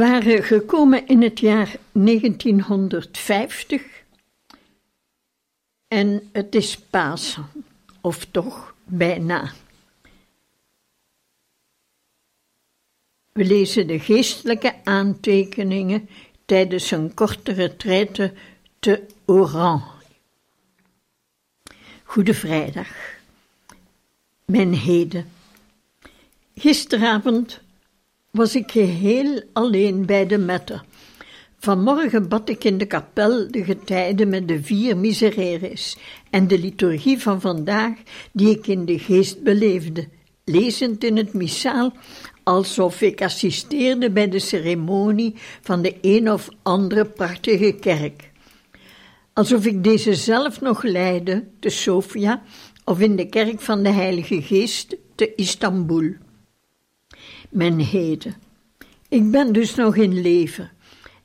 Waren gekomen in het jaar 1950 en het is Pasen, of toch bijna. We lezen de geestelijke aantekeningen tijdens een korte retraite te Oran. Goede Vrijdag. Mijn heden. Gisteravond was ik geheel alleen bij de metten. Vanmorgen bad ik in de kapel de getijden met de vier misereres en de liturgie van vandaag die ik in de geest beleefde, lezend in het missaal alsof ik assisteerde bij de ceremonie van de een of andere prachtige kerk. Alsof ik deze zelf nog leidde te Sofia of in de kerk van de Heilige Geest te Istanbul mijn heden. Ik ben dus nog in leven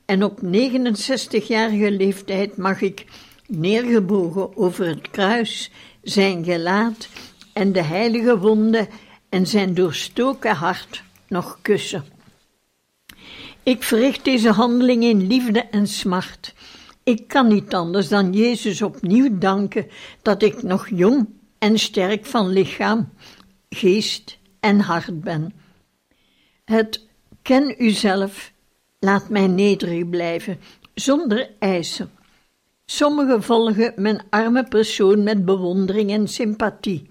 en op 69-jarige leeftijd mag ik, neergebogen over het kruis, zijn gelaat en de heilige wonden en zijn doorstoken hart nog kussen. Ik verricht deze handeling in liefde en smart. Ik kan niet anders dan Jezus opnieuw danken dat ik nog jong en sterk van lichaam, geest en hart ben. Het ken uzelf laat mij nederig blijven, zonder eisen. Sommigen volgen mijn arme persoon met bewondering en sympathie,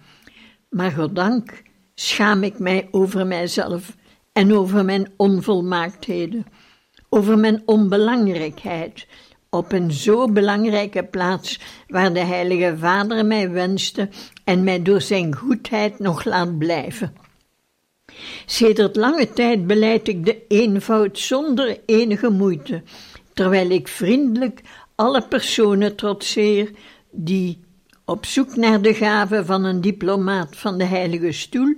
maar goddank schaam ik mij over mijzelf en over mijn onvolmaaktheden, over mijn onbelangrijkheid, op een zo belangrijke plaats waar de Heilige Vader mij wenste en mij door zijn goedheid nog laat blijven. Sedert lange tijd beleid ik de eenvoud zonder enige moeite, terwijl ik vriendelijk alle personen trotseer die, op zoek naar de gave van een diplomaat van de Heilige Stoel,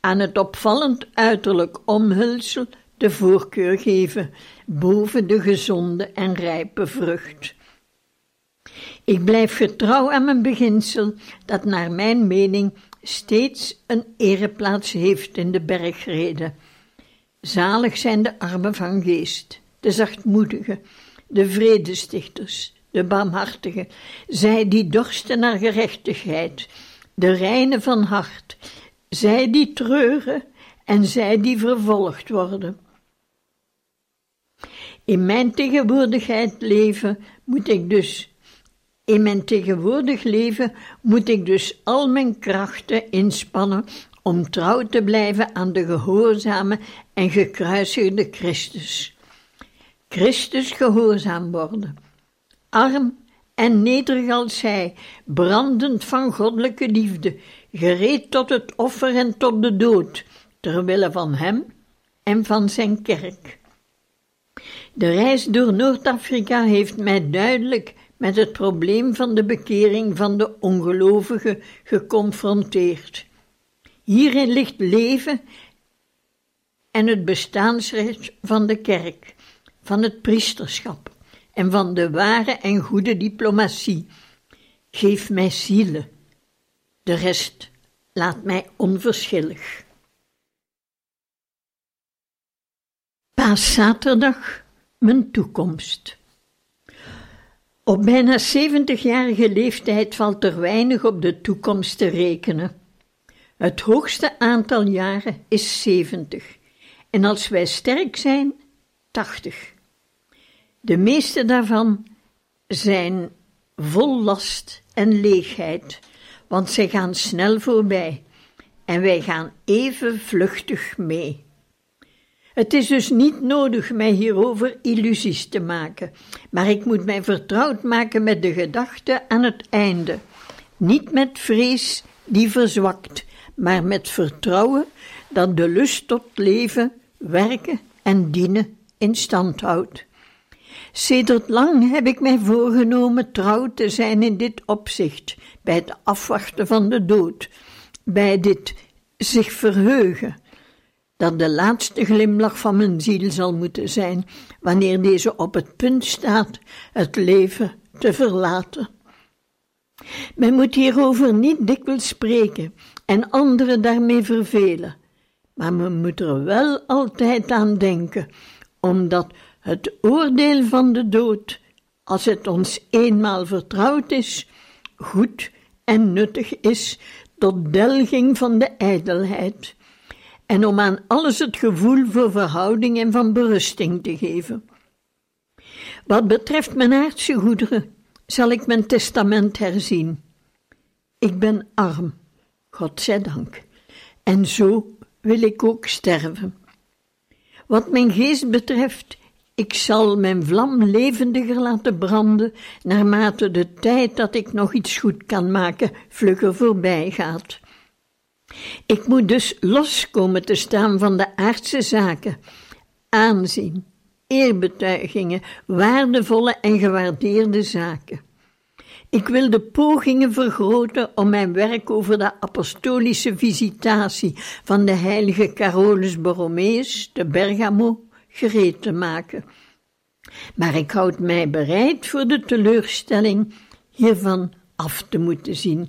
aan het opvallend uiterlijk omhulsel de voorkeur geven boven de gezonde en rijpe vrucht. Ik blijf getrouw aan mijn beginsel, dat naar mijn mening steeds een ereplaats heeft in de bergreden. Zalig zijn de armen van geest, de zachtmoedigen, de vredestichters, de barmhartigen, zij die dorsten naar gerechtigheid, de reine van hart, zij die treuren en zij die vervolgd worden. In mijn tegenwoordigheid leven moet ik dus in mijn tegenwoordig leven moet ik dus al mijn krachten inspannen om trouw te blijven aan de gehoorzame en gekruisigde Christus. Christus gehoorzaam worden. Arm en nederig als hij, brandend van goddelijke liefde, gereed tot het offer en tot de dood, terwille van hem en van zijn kerk. De reis door Noord-Afrika heeft mij duidelijk met het probleem van de bekering van de ongelovigen geconfronteerd. Hierin ligt leven en het bestaansrecht van de kerk, van het priesterschap en van de ware en goede diplomatie. Geef mij zielen, de rest laat mij onverschillig. Paaszaterdag, mijn toekomst. Op bijna 70-jarige leeftijd valt er weinig op de toekomst te rekenen. Het hoogste aantal jaren is 70 en als wij sterk zijn, 80. De meeste daarvan zijn vol last en leegheid, want zij gaan snel voorbij en wij gaan even vluchtig mee. Het is dus niet nodig mij hierover illusies te maken, maar ik moet mij vertrouwd maken met de gedachte aan het einde, niet met vrees die verzwakt, maar met vertrouwen dat de lust tot leven, werken en dienen in stand houdt. Sedert lang heb ik mij voorgenomen trouw te zijn in dit opzicht, bij het afwachten van de dood, bij dit zich verheugen, dat de laatste glimlach van mijn ziel zal moeten zijn, wanneer deze op het punt staat het leven te verlaten. Men moet hierover niet dikwijls spreken en anderen daarmee vervelen, maar men moet er wel altijd aan denken, omdat het oordeel van de dood, als het ons eenmaal vertrouwd is, goed en nuttig is tot delging van de ijdelheid en om aan alles het gevoel voor verhouding en van berusting te geven. Wat betreft mijn aardse goederen, zal ik mijn testament herzien. Ik ben arm, God zij dank, en zo wil ik ook sterven. Wat mijn geest betreft, ik zal mijn vlam levendiger laten branden, naarmate de tijd dat ik nog iets goed kan maken vlugger voorbij gaat. Ik moet dus los komen te staan van de aardse zaken, aanzien, eerbetuigingen, waardevolle en gewaardeerde zaken. Ik wil de pogingen vergroten om mijn werk over de apostolische visitatie van de heilige Carolus Borromeus te Bergamo gereed te maken. Maar ik houd mij bereid voor de teleurstelling hiervan af te moeten zien.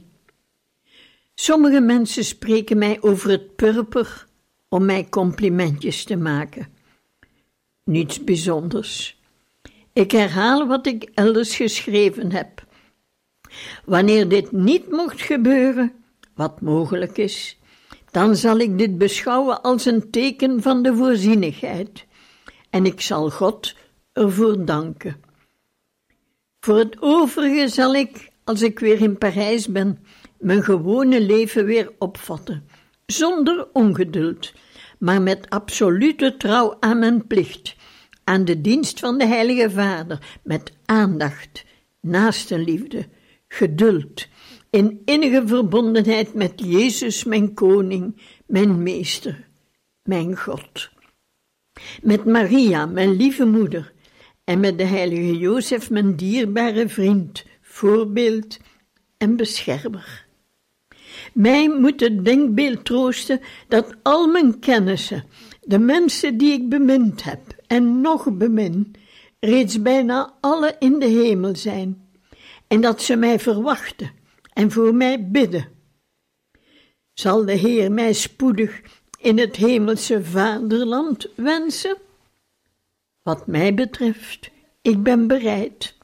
Sommige mensen spreken mij over het purper om mij complimentjes te maken. Niets bijzonders. Ik herhaal wat ik elders geschreven heb. Wanneer dit niet mocht gebeuren, wat mogelijk is, dan zal ik dit beschouwen als een teken van de voorzienigheid en ik zal God ervoor danken. Voor het overige zal ik, als ik weer in Parijs ben, mijn gewone leven weer opvatten, zonder ongeduld, maar met absolute trouw aan mijn plicht, aan de dienst van de Heilige Vader, met aandacht, naastenliefde, geduld, in innige verbondenheid met Jezus, mijn koning, mijn meester, mijn God. Met Maria, mijn lieve moeder, en met de heilige Jozef, mijn dierbare vriend, voorbeeld en beschermer. Mij moet het denkbeeld troosten dat al mijn kennissen, de mensen die ik bemind heb en nog bemin, reeds bijna alle in de hemel zijn en dat ze mij verwachten en voor mij bidden. Zal de Heer mij spoedig in het hemelse vaderland wensen? Wat mij betreft, ik ben bereid.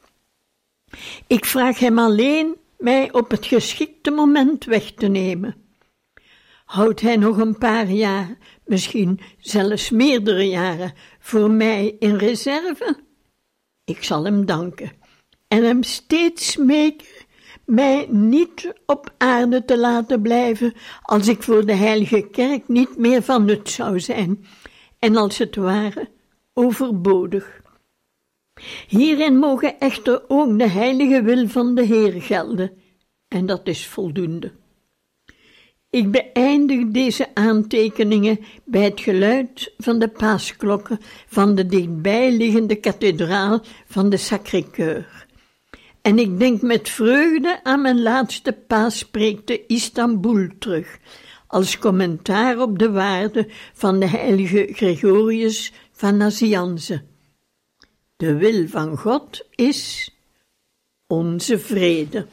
Ik vraag Hem alleen mij op het geschikte moment weg te nemen. Houdt Hij nog een paar jaar, misschien zelfs meerdere jaren, voor mij in reserve? Ik zal Hem danken en hem steeds smeken mij niet op aarde te laten blijven als ik voor de heilige kerk niet meer van nut zou zijn en als het ware overbodig. Hierin mogen echter ook de heilige wil van de Heer gelden, en dat is voldoende. Ik beëindig deze aantekeningen bij het geluid van de paasklokken van de dichtbijliggende kathedraal van de Sacré-Cœur. En ik denk met vreugde aan mijn laatste paaspreek te Istanbul terug, als commentaar op de waarde van de heilige Gregorius van Nazianze. De wil van God is onze vrede.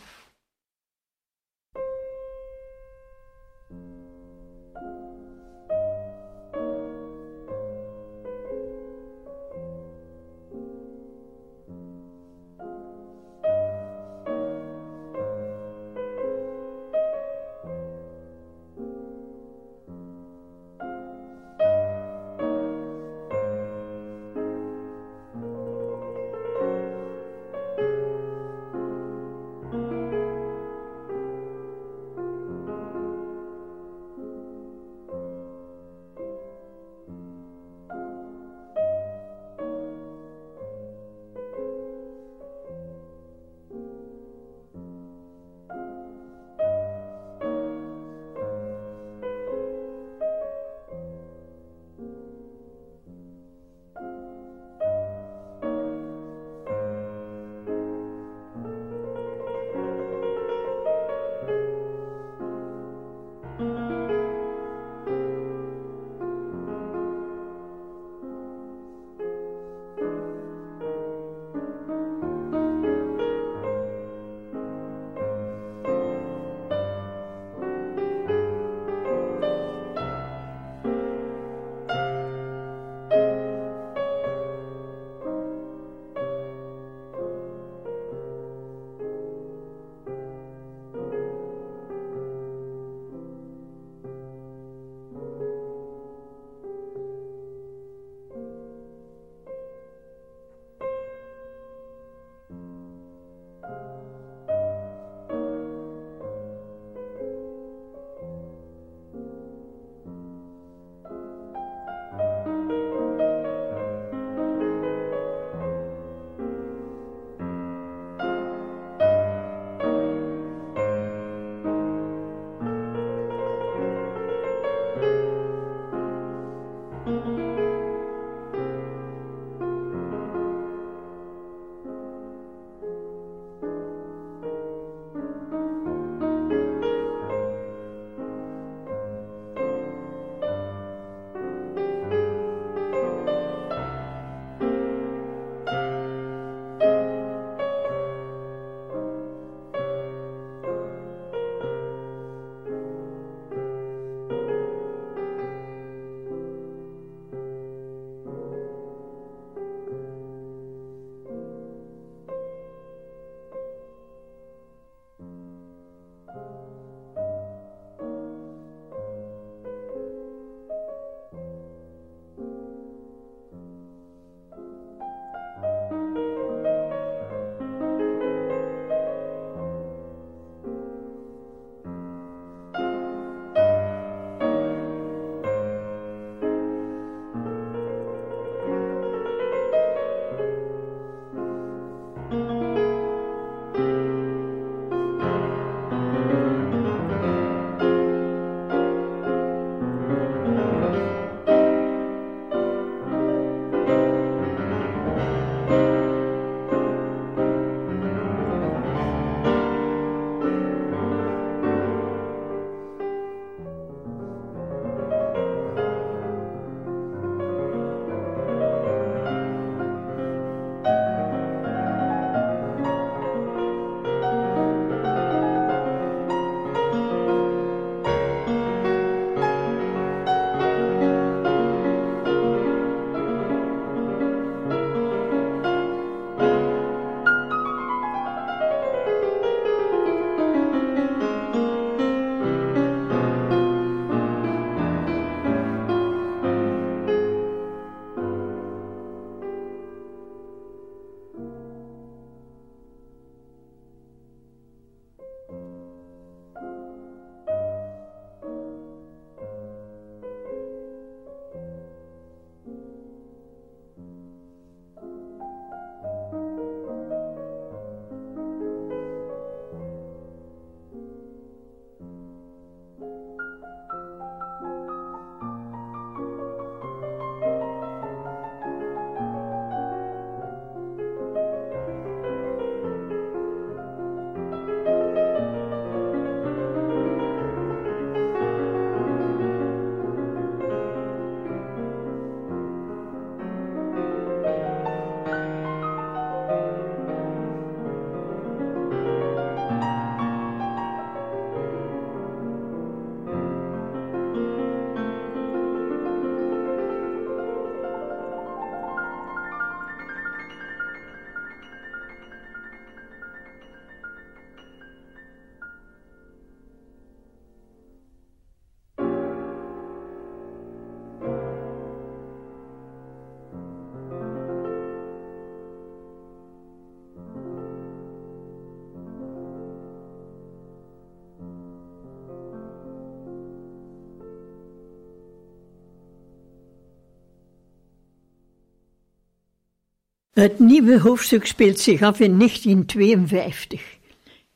Het nieuwe hoofdstuk speelt zich af in 1952.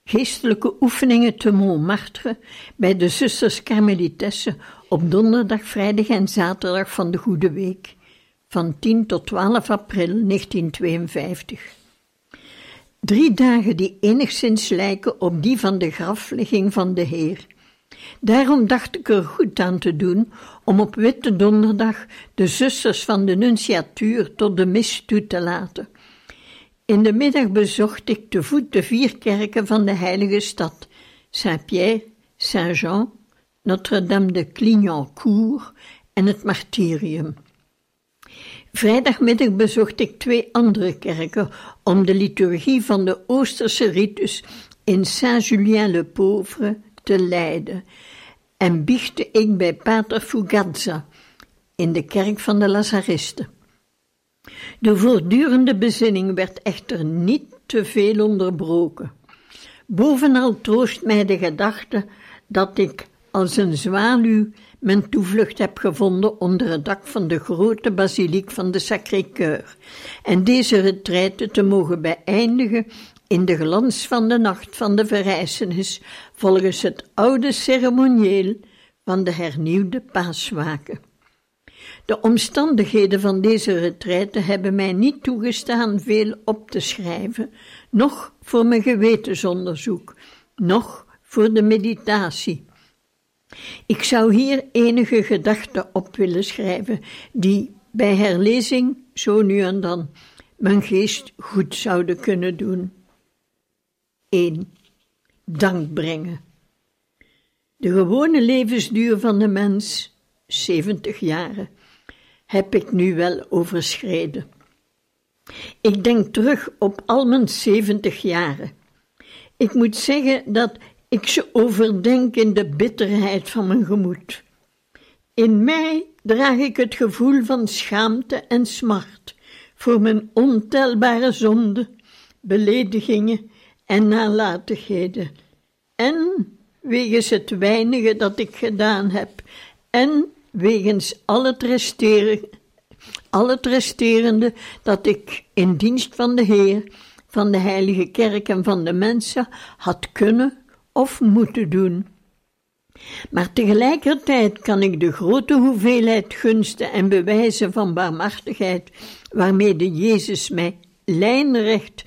Geestelijke oefeningen te Montmartre bij de zusters Karmelitessen op donderdag, vrijdag en zaterdag van de Goede Week, van 10 tot 12 april 1952. Drie dagen die enigszins lijken op die van de graflegging van de Heer. Daarom dacht ik er goed aan te doen om op Witte Donderdag de zusters van de Nunciatuur tot de mis toe te laten. In de middag bezocht ik te voet de vier kerken van de heilige stad: Saint-Pierre, Saint-Jean, Notre-Dame de Clignancourt en het Martyrium. Vrijdagmiddag bezocht ik twee andere kerken om de liturgie van de Oosterse ritus in Saint-Julien-le-Pauvre te leiden en biechte ik bij Pater Fugazza in de kerk van de Lazaristen. De voortdurende bezinning werd echter niet te veel onderbroken. Bovenal troost mij de gedachte dat ik als een zwaluw mijn toevlucht heb gevonden onder het dak van de grote basiliek van de Sacré-Cœur en deze retraite te mogen beëindigen in de glans van de nacht van de verrijzenis volgens het oude ceremonieel van de hernieuwde paaswaken. De omstandigheden van deze retraite hebben mij niet toegestaan veel op te schrijven, noch voor mijn gewetensonderzoek, noch voor de meditatie. Ik zou hier enige gedachten op willen schrijven, die bij herlezing zo nu en dan mijn geest goed zouden kunnen doen. 1. Dank brengen. De gewone levensduur van de mens, 70 jaren heb ik nu wel overschreden. Ik denk terug op al mijn zeventig jaren. Ik moet zeggen dat ik ze overdenk in de bitterheid van mijn gemoed. In mij draag ik het gevoel van schaamte en smart voor mijn ontelbare zonden, beledigingen en nalatigheden, en wegens het weinige dat ik gedaan heb, en wegens al het, al het resterende dat ik in dienst van de Heer, van de Heilige Kerk en van de mensen had kunnen of moeten doen. Maar tegelijkertijd kan ik de grote hoeveelheid gunsten en bewijzen van barmhartigheid, waarmee de Jezus mij lijnrecht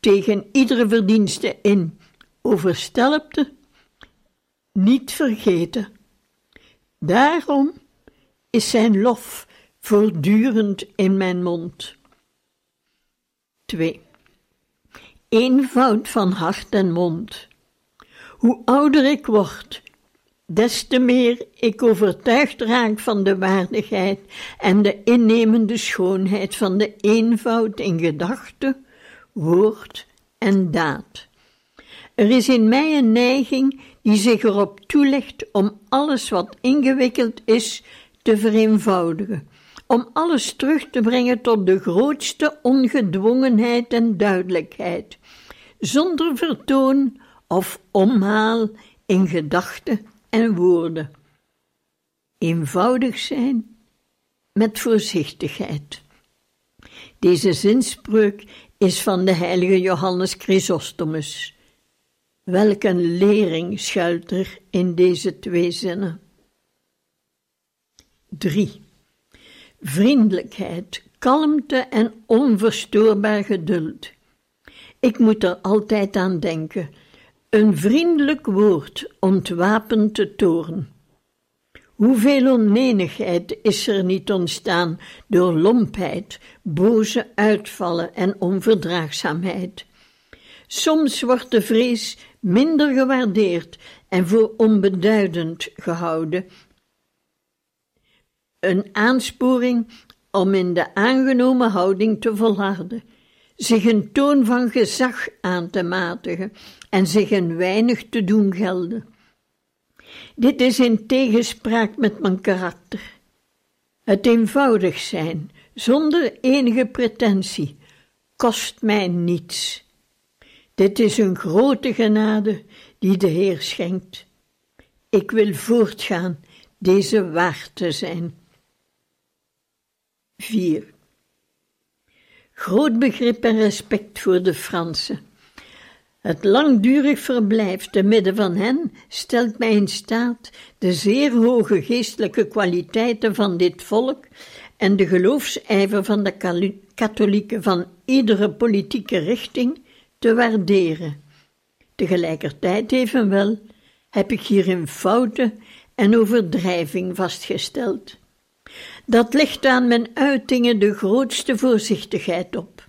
tegen iedere verdienste in overstelpte, niet vergeten. Daarom is zijn lof voortdurend in mijn mond. 2. Eenvoud van hart en mond. Hoe ouder ik word, des te meer ik overtuigd raak van de waardigheid en de innemende schoonheid van de eenvoud in gedachte, woord en daad. Er is in mij een neiging die zich erop toelegt om alles wat ingewikkeld is te vereenvoudigen, om alles terug te brengen tot de grootste ongedwongenheid en duidelijkheid, zonder vertoon of omhaal in gedachten en woorden. Eenvoudig zijn met voorzichtigheid. Deze zinspreuk is van de heilige Johannes Chrysostomus. Welk een lering schuilt er in deze twee zinnen. 3. Vriendelijkheid, kalmte en onverstoorbaar geduld. Ik moet er altijd aan denken. Een vriendelijk woord ontwapent de toorn. Hoeveel onenigheid is er niet ontstaan door lompheid, boze uitvallen en onverdraagzaamheid. Soms wordt de vrees minder gewaardeerd en voor onbeduidend gehouden een aansporing om in de aangenomen houding te volharden, zich een toon van gezag aan te matigen en zich een weinig te doen gelden. Dit is in tegenspraak met mijn karakter. Het eenvoudig zijn, zonder enige pretentie, kost mij niets. Dit is een grote genade die de Heer schenkt. Ik wil voortgaan deze waard te zijn. 4. groot begrip en respect voor de Fransen. Het langdurig verblijf te midden van hen stelt mij in staat de zeer hoge geestelijke kwaliteiten van dit volk en de geloofsijver van de katholieken van iedere politieke richting te waarderen. Tegelijkertijd evenwel heb ik hierin fouten en overdrijving vastgesteld. Dat legt aan mijn uitingen de grootste voorzichtigheid op.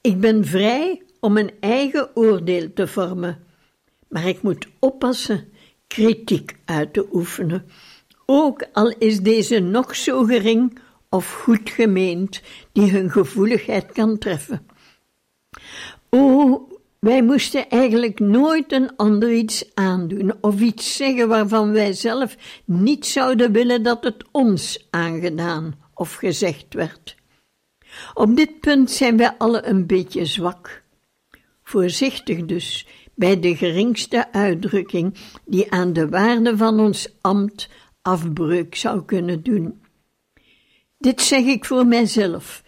Ik ben vrij om een eigen oordeel te vormen, maar ik moet oppassen kritiek uit te oefenen, ook al is deze nog zo gering of goed gemeend die hun gevoeligheid kan treffen. O, wij moesten eigenlijk nooit een ander iets aandoen of iets zeggen waarvan wij zelf niet zouden willen dat het ons aangedaan of gezegd werd. Op dit punt zijn wij alle een beetje zwak. Voorzichtig dus bij de geringste uitdrukking die aan de waarde van ons ambt afbreuk zou kunnen doen. Dit zeg ik voor mijzelf.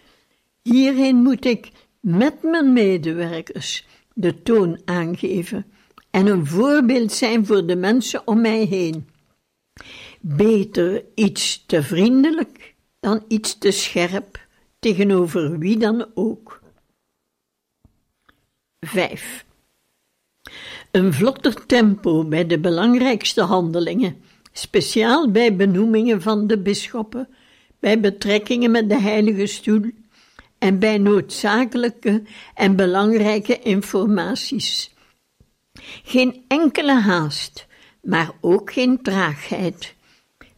Hierin moet ik met mijn medewerkers de toon aangeven en een voorbeeld zijn voor de mensen om mij heen. Beter iets te vriendelijk dan iets te scherp tegenover wie dan ook. 5. Een vlotter tempo bij de belangrijkste handelingen, speciaal bij benoemingen van de bisschoppen, bij betrekkingen met de Heilige Stoel en bij noodzakelijke en belangrijke informaties. Geen enkele haast, maar ook geen traagheid.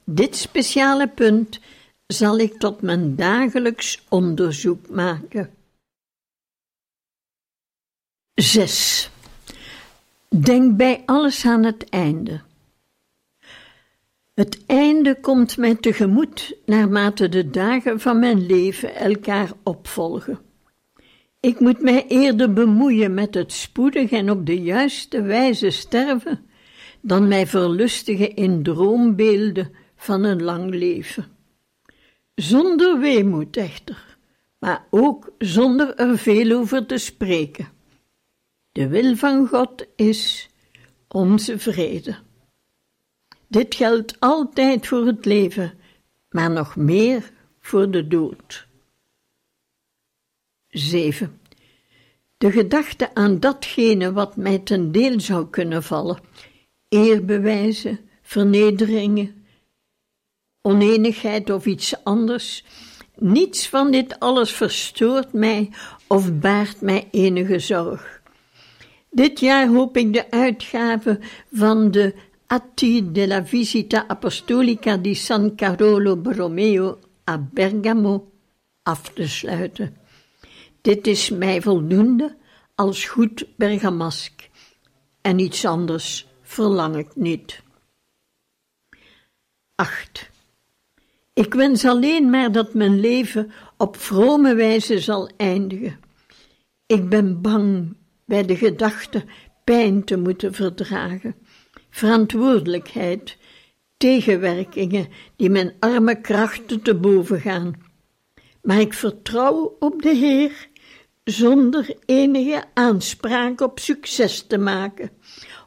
Dit speciale punt zal ik tot mijn dagelijks onderzoek maken. 6. Denk bij alles aan het einde. Het einde komt mij tegemoet naarmate de dagen van mijn leven elkaar opvolgen. Ik moet mij eerder bemoeien met het spoedig en op de juiste wijze sterven, dan mij verlustigen in droombeelden van een lang leven. Zonder weemoed echter, maar ook zonder er veel over te spreken. De wil van God is onze vrede. Dit geldt altijd voor het leven, maar nog meer voor de dood. 7. De gedachte aan datgene wat mij ten deel zou kunnen vallen, eerbewijzen, vernederingen, oneenigheid of iets anders, niets van dit alles verstoort mij of baart mij enige zorg. Dit jaar hoop ik de uitgave van de Atti della visita apostolica di San Carolo Borromeo a Bergamo af te sluiten. Dit is mij voldoende als goed bergamask en iets anders verlang ik niet. 8. Ik wens alleen maar dat mijn leven op vrome wijze zal eindigen. Ik ben bang bij de gedachte pijn te moeten verdragen, verantwoordelijkheid, tegenwerkingen die mijn arme krachten te boven gaan. Maar ik vertrouw op de Heer zonder enige aanspraak op succes te maken,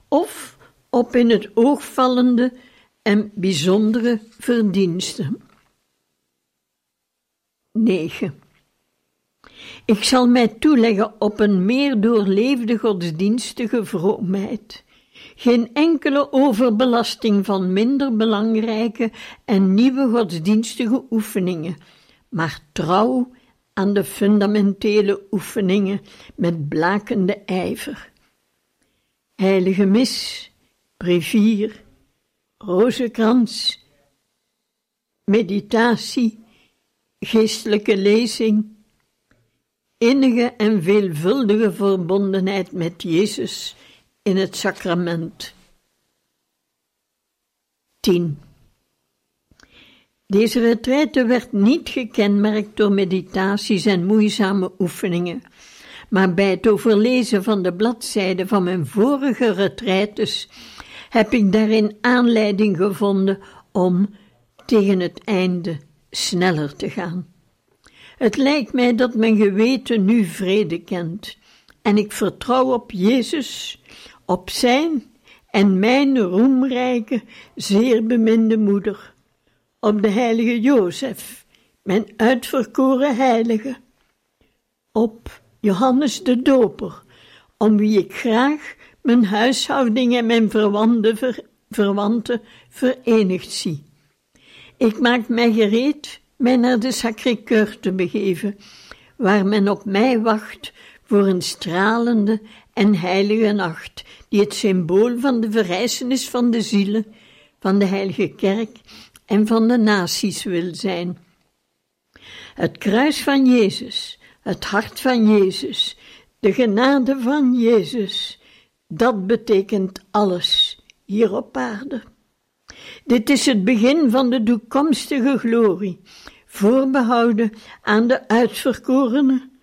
of op in het oog vallende en bijzondere verdiensten. 9. Ik zal mij toeleggen op een meer doorleefde godsdienstige vroomheid. Geen enkele overbelasting van minder belangrijke en nieuwe godsdienstige oefeningen, maar trouw aan de fundamentele oefeningen met blakende ijver. Heilige mis, brevier, rozenkrans, meditatie, geestelijke lezing, innige en veelvuldige verbondenheid met Jezus in het sacrament. 10. Deze retraite werd niet gekenmerkt door meditaties en moeizame oefeningen, maar bij het overlezen van de bladzijden van mijn vorige retraites heb ik daarin aanleiding gevonden om tegen het einde sneller te gaan. Het lijkt mij dat mijn geweten nu vrede kent, en ik vertrouw op Jezus, op Zijn en mijn roemrijke, zeer beminde moeder, op de heilige Jozef, mijn uitverkoren heilige, op Johannes de Doper, om wie ik graag mijn huishouding en mijn verwanten, ver, verwanten verenigd zie. Ik maak mij gereed mij naar de Sacré-Cœur te begeven, waar men op mij wacht voor een stralende en heilige nacht, die het symbool van de verrijzenis van de zielen, van de heilige kerk en van de naties wil zijn. Het kruis van Jezus, het hart van Jezus, de genade van Jezus, dat betekent alles hier op aarde. Dit is het begin van de toekomstige glorie, voorbehouden aan de uitverkorenen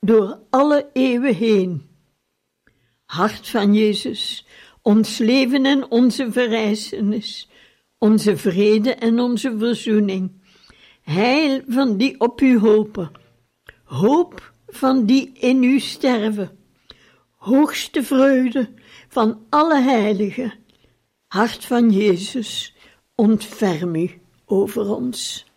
door alle eeuwen heen. Hart van Jezus, ons leven en onze verrijzenis, onze vrede en onze verzoening, heil van die op u hopen, hoop van die in u sterven, hoogste vreugde van alle heiligen, hart van Jezus, ontferm u over ons.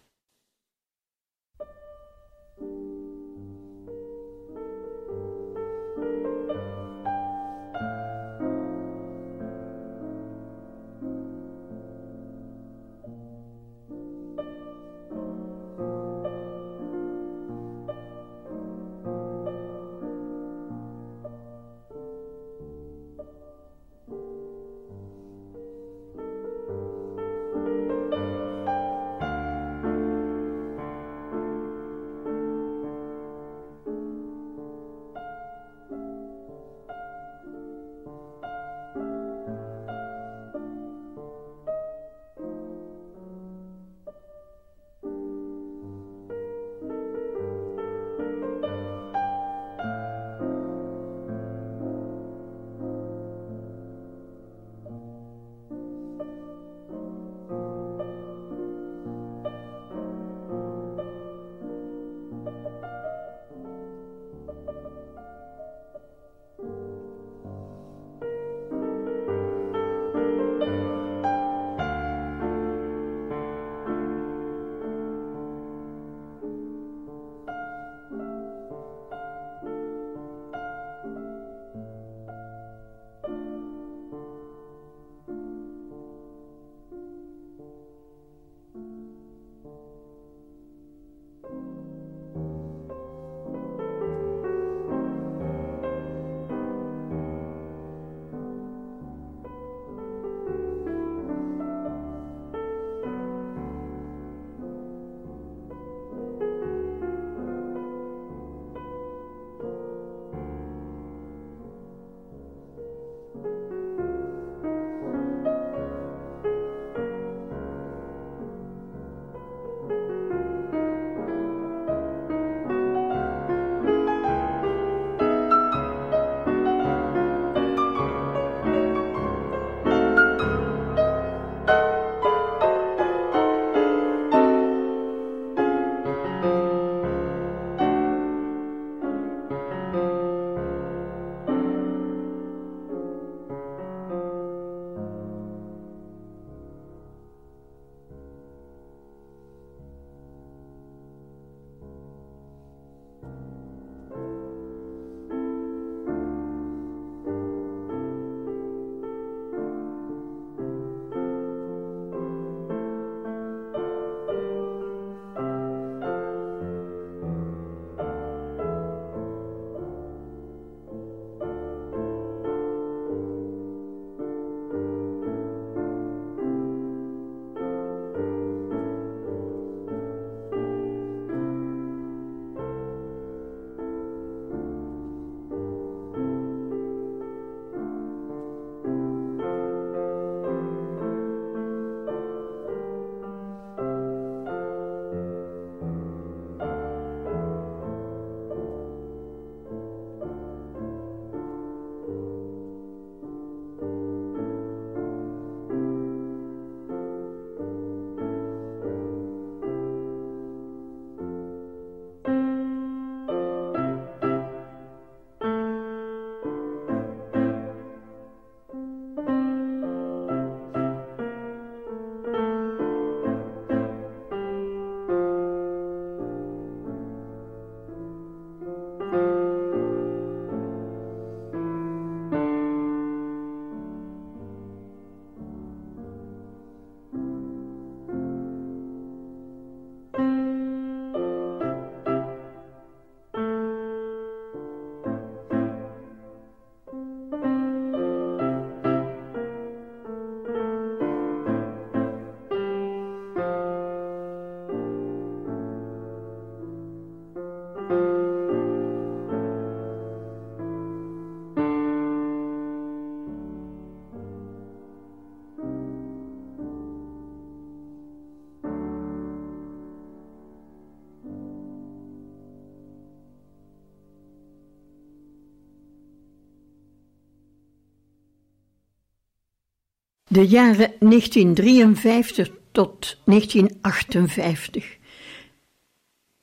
De jaren 1953 tot 1958.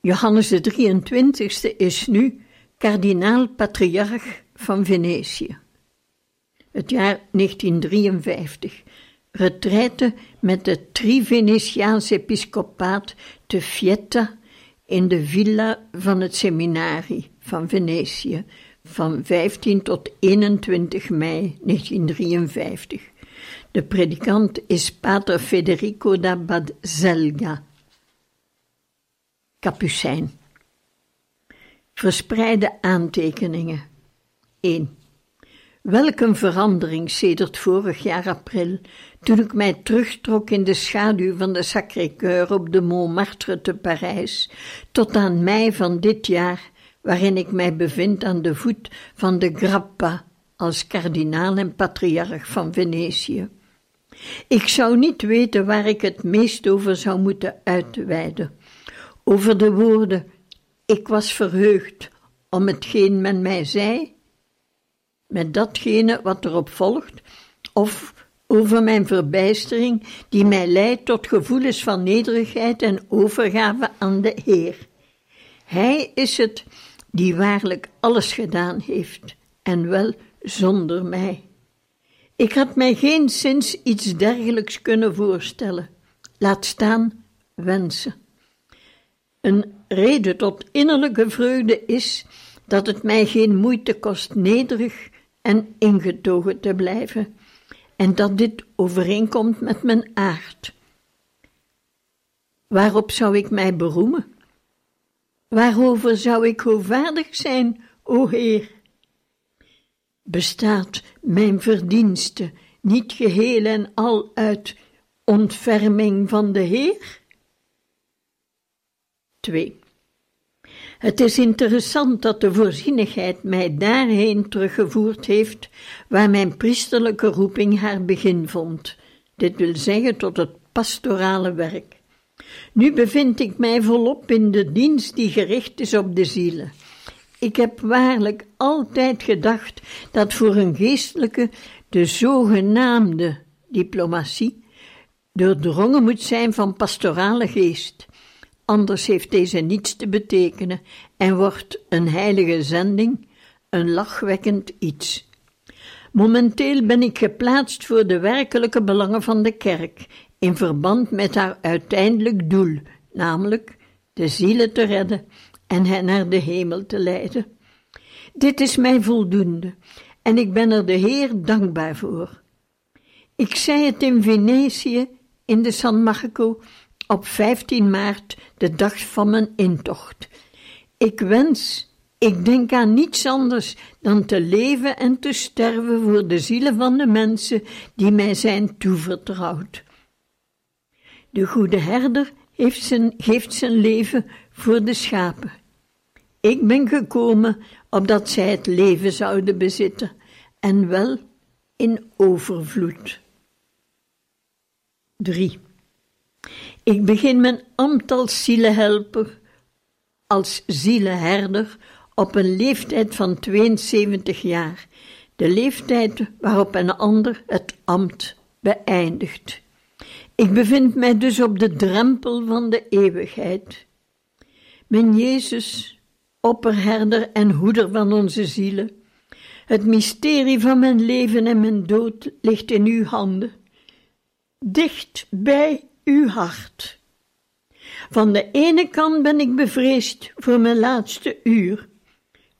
Johannes de 23e is nu kardinaal-patriarch van Venetië. Het jaar 1953. Retraite met het Trivenetiaans episcopaat te Fietta in de villa van het seminarie van Venetië van 15 tot 21 mei 1953. De predikant is pater Federico da Badzelga. Capucijn. Verspreide aantekeningen. 1. Welk een verandering sedert vorig jaar april, toen ik mij terugtrok in de schaduw van de Sacré-Cœur op de Montmartre te Parijs, tot aan mei van dit jaar, waarin ik mij bevind aan de voet van de Grappa als kardinaal en patriarch van Venetië. Ik zou niet weten waar ik het meest over zou moeten uitweiden. Over de woorden: Ik was verheugd om hetgeen men mij zei, met datgene wat erop volgt, of over mijn verbijstering, die mij leidt tot gevoelens van nederigheid en overgave aan de Heer. Hij is het die waarlijk alles gedaan heeft, en wel zonder mij. Ik had mij geen sinds iets dergelijks kunnen voorstellen, laat staan wensen. Een reden tot innerlijke vreugde is dat het mij geen moeite kost nederig en ingetogen te blijven, en dat dit overeenkomt met mijn aard. Waarop zou ik mij beroemen? Waarover zou ik hoogvaardig zijn, o Heer? Bestaat mijn verdienste niet geheel en al uit ontferming van de Heer? 2. Het is interessant dat de voorzienigheid mij daarheen teruggevoerd heeft waar mijn priesterlijke roeping haar begin vond, dit wil zeggen tot het pastorale werk. Nu bevind ik mij volop in de dienst die gericht is op de zielen. Ik heb waarlijk altijd gedacht dat voor een geestelijke de zogenaamde diplomatie doordrongen moet zijn van pastorale geest. Anders heeft deze niets te betekenen en wordt een heilige zending een lachwekkend iets. Momenteel ben ik geplaatst voor de werkelijke belangen van de kerk in verband met haar uiteindelijk doel, namelijk de zielen te redden en hen naar de hemel te leiden. Dit is mij voldoende en ik ben er de Heer dankbaar voor. Ik zei het in Venetië in de San Marco op 15 maart, de dag van mijn intocht. Ik wens, ik denk aan niets anders dan te leven en te sterven voor de zielen van de mensen die mij zijn toevertrouwd. De goede herder heeft zijn, geeft zijn leven voor de schapen. Ik ben gekomen opdat zij het leven zouden bezitten, en wel in overvloed. 3. Ik begin mijn ambt als zielenhelper, als zielenherder, op een leeftijd van 72 jaar, de leeftijd waarop een ander het ambt beëindigt. Ik bevind mij dus op de drempel van de eeuwigheid. Mijn Jezus, opperherder en hoeder van onze zielen, het mysterie van mijn leven en mijn dood ligt in uw handen, dicht bij uw hart. Van de ene kant ben ik bevreesd voor mijn laatste uur,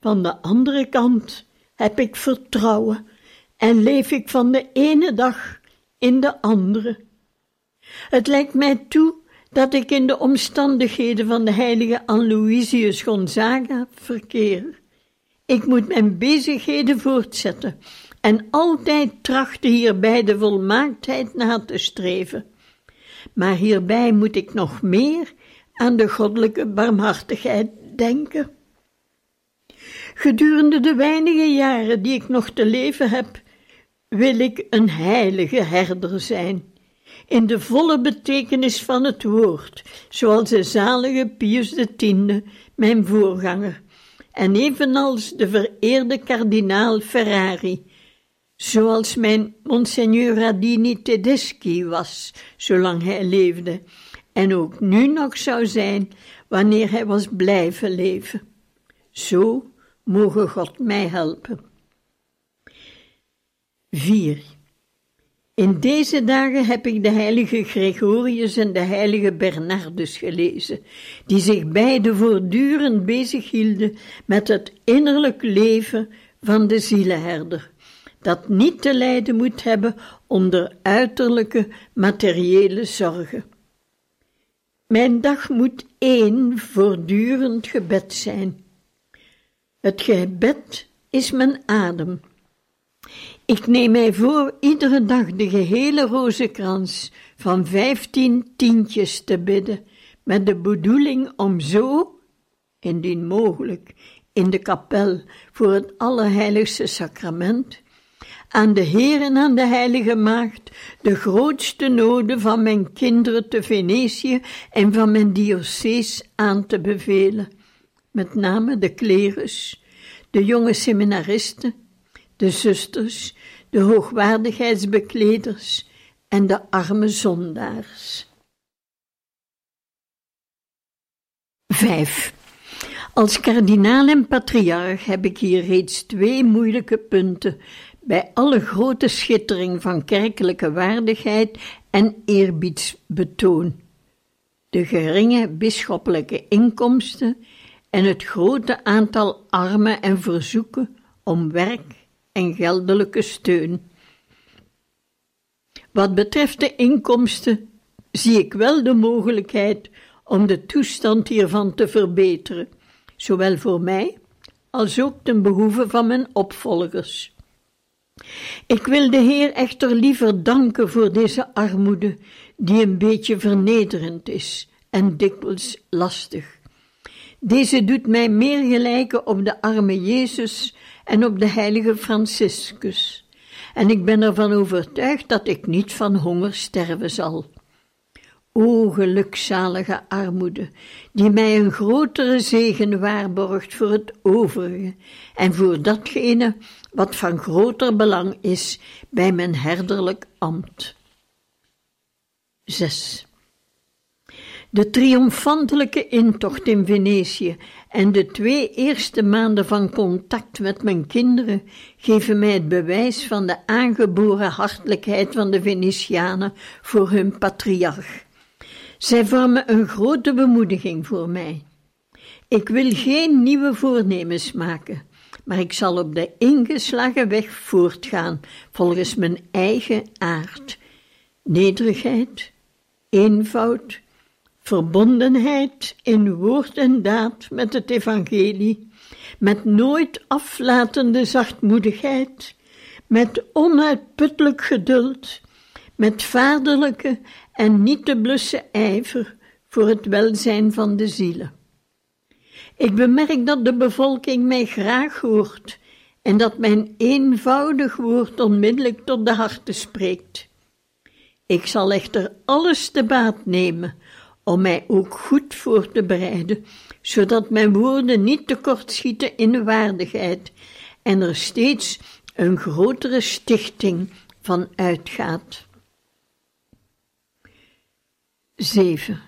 van de andere kant heb ik vertrouwen en leef ik van de ene dag in de andere. Het lijkt mij toe dat ik in de omstandigheden van de heilige Aloysius Gonzaga verkeer. Ik moet mijn bezigheden voortzetten en altijd trachten hierbij de volmaaktheid na te streven. Maar hierbij moet ik nog meer aan de goddelijke barmhartigheid denken. Gedurende de weinige jaren die ik nog te leven heb, wil ik een heilige herder zijn in de volle betekenis van het woord, zoals de zalige Pius X, mijn voorganger, en evenals de vereerde kardinaal Ferrari, zoals mijn Monseigneur Radini Tedeschi was, zolang hij leefde, en ook nu nog zou zijn wanneer hij was blijven leven. Zo mogen God mij helpen. 4. In deze dagen heb ik de heilige Gregorius en de heilige Bernardus gelezen, die zich beide voortdurend bezighielden met het innerlijk leven van de zielenherder, dat niet te lijden moet hebben onder uiterlijke materiële zorgen. Mijn dag moet één voortdurend gebed zijn. Het gebed is mijn adem. Ik neem mij voor iedere dag de gehele rozenkrans van vijftien tientjes te bidden, met de bedoeling om zo, indien mogelijk, in de kapel voor het Allerheiligste Sacrament, aan de Heer en aan de Heilige Maagd de grootste noden van mijn kinderen te Venetië en van mijn diocees aan te bevelen, met name de klerus, de jonge seminaristen, de zusters, de hoogwaardigheidsbekleders en de arme zondaars. 5. Als kardinaal en patriarch heb ik hier reeds twee moeilijke punten bij alle grote schittering van kerkelijke waardigheid en eerbiedsbetoon. De geringe bisschoppelijke inkomsten en het grote aantal armen en verzoeken om werk en geldelijke steun. Wat betreft de inkomsten zie ik wel de mogelijkheid om de toestand hiervan te verbeteren, zowel voor mij als ook ten behoeve van mijn opvolgers. Ik wil de Heer echter liever danken voor deze armoede, die een beetje vernederend is en dikwijls lastig. Deze doet mij meer gelijken op de arme Jezus en op de heilige Franciscus, en ik ben ervan overtuigd dat ik niet van honger sterven zal. O gelukzalige armoede, die mij een grotere zegen waarborgt voor het overige en voor datgene wat van groter belang is bij mijn herderlijk ambt. 6. De triomfantelijke intocht in Venetië en de twee eerste maanden van contact met mijn kinderen geven mij het bewijs van de aangeboren hartelijkheid van de Venetianen voor hun patriarch. Zij vormen een grote bemoediging voor mij. Ik wil geen nieuwe voornemens maken, maar ik zal op de ingeslagen weg voortgaan volgens mijn eigen aard. Nederigheid, eenvoud, verbondenheid in woord en daad met het evangelie, met nooit aflatende zachtmoedigheid, met onuitputtelijk geduld, met vaderlijke en niet te blussen ijver voor het welzijn van de zielen. Ik bemerk dat de bevolking mij graag hoort en dat mijn eenvoudig woord onmiddellijk tot de harten spreekt. Ik zal echter alles te baat nemen om mij ook goed voor te bereiden, zodat mijn woorden niet tekortschieten in waardigheid en er steeds een grotere stichting van uitgaat. 7.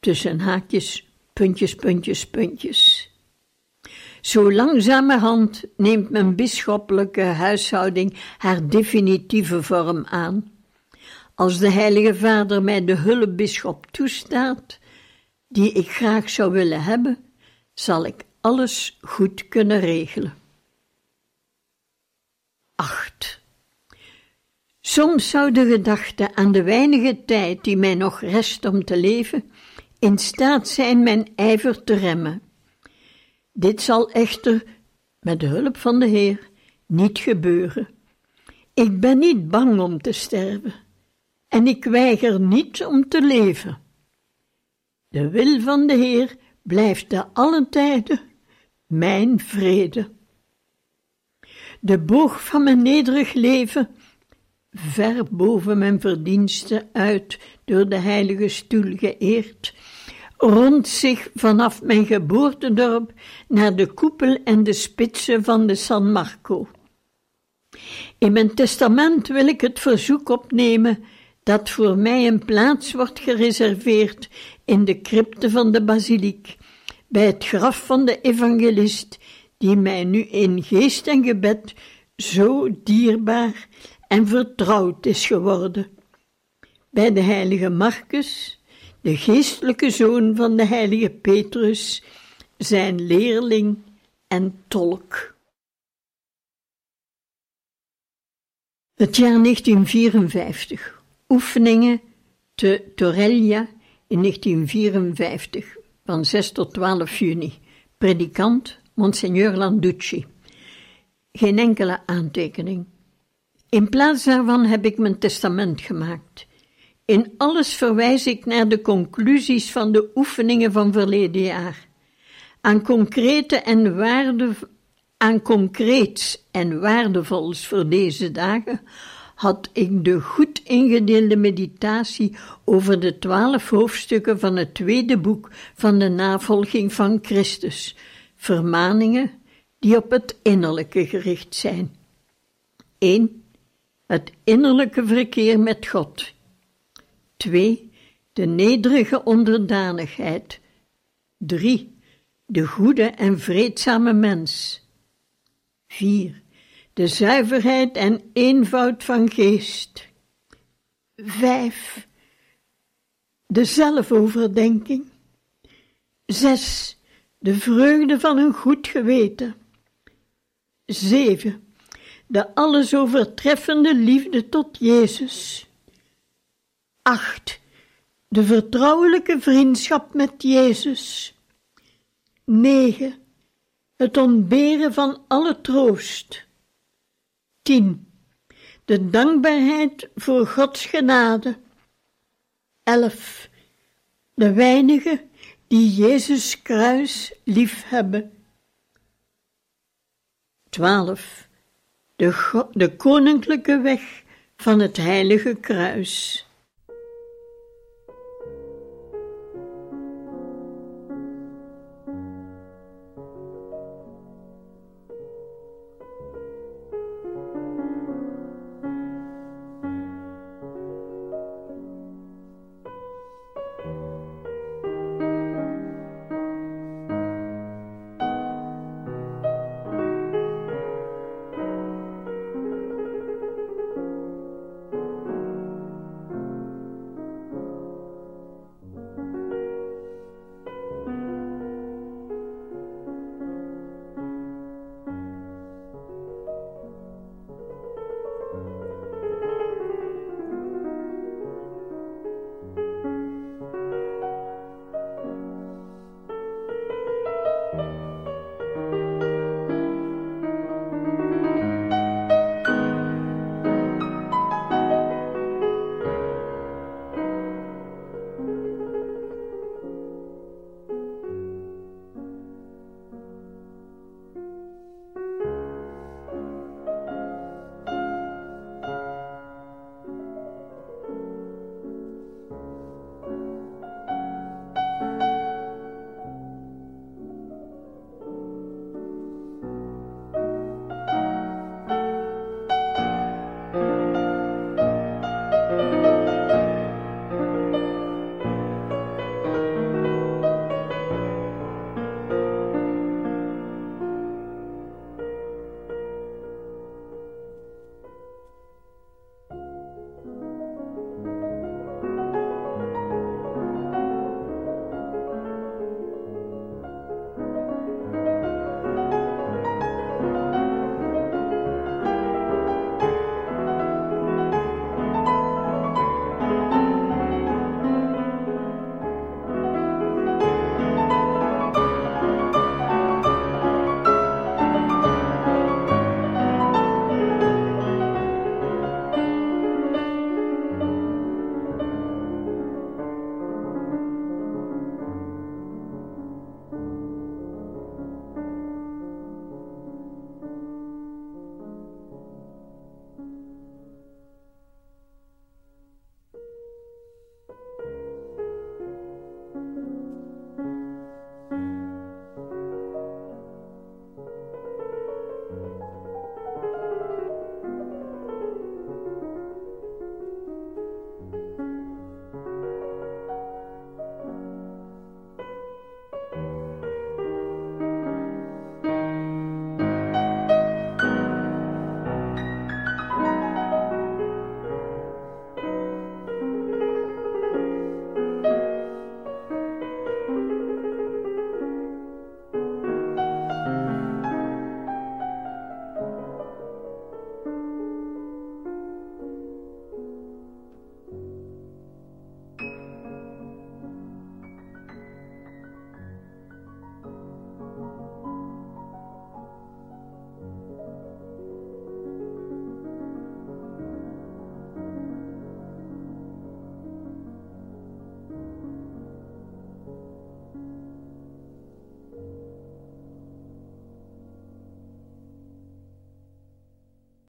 Tussen haakjes, puntjes, puntjes, puntjes. Zo langzamerhand neemt mijn bisschoppelijke huishouding haar definitieve vorm aan. Als de Heilige Vader mij de hulpbisschop toestaat, die ik graag zou willen hebben, zal ik alles goed kunnen regelen. 8. Soms zou de gedachte aan de weinige tijd die mij nog rest om te leven, in staat zijn mijn ijver te remmen. Dit zal echter, met de hulp van de Heer, niet gebeuren. Ik ben niet bang om te sterven, en ik weiger niet om te leven. De wil van de Heer blijft te allen tijden mijn vrede. De boog van mijn nederig leven ver boven mijn verdiensten uit door de heilige stoel geëerd, rond zich vanaf mijn geboortedorp naar de koepel en de spitsen van de San Marco. In mijn testament wil ik het verzoek opnemen dat voor mij een plaats wordt gereserveerd in de crypte van de basiliek, bij het graf van de evangelist, die mij nu in geest en gebed zo dierbaar en vertrouwd is geworden. Bij de heilige Marcus, de geestelijke zoon van de heilige Petrus, zijn leerling en tolk. Het jaar 1954. Oefeningen te Torellia in 1954, van 6 tot 12 juni. Predikant Monsignor Landucci. Geen enkele aantekening. In plaats daarvan heb ik mijn testament gemaakt. In alles verwijs ik naar de conclusies van de oefeningen van verleden jaar. Aan concrete en waarde, aan concreets en waardevols voor deze dagen had ik de goed ingedeelde meditatie over de twaalf hoofdstukken van het tweede boek van de navolging van Christus, vermaningen die op het innerlijke gericht zijn. 1. Het innerlijke verkeer met God. 2. De nederige onderdanigheid. 3. De goede en vreedzame mens. 4. De zuiverheid en eenvoud van geest. 5. De zelfoverdenking. 6. De vreugde van een goed geweten. 7. De alles overtreffende liefde tot Jezus. 8. De vertrouwelijke vriendschap met Jezus. 9. Het ontberen van alle troost. 10. De dankbaarheid voor Gods genade. 11. De weinigen die Jezus kruis lief hebben. 12. De, de koninklijke weg van het heilige kruis.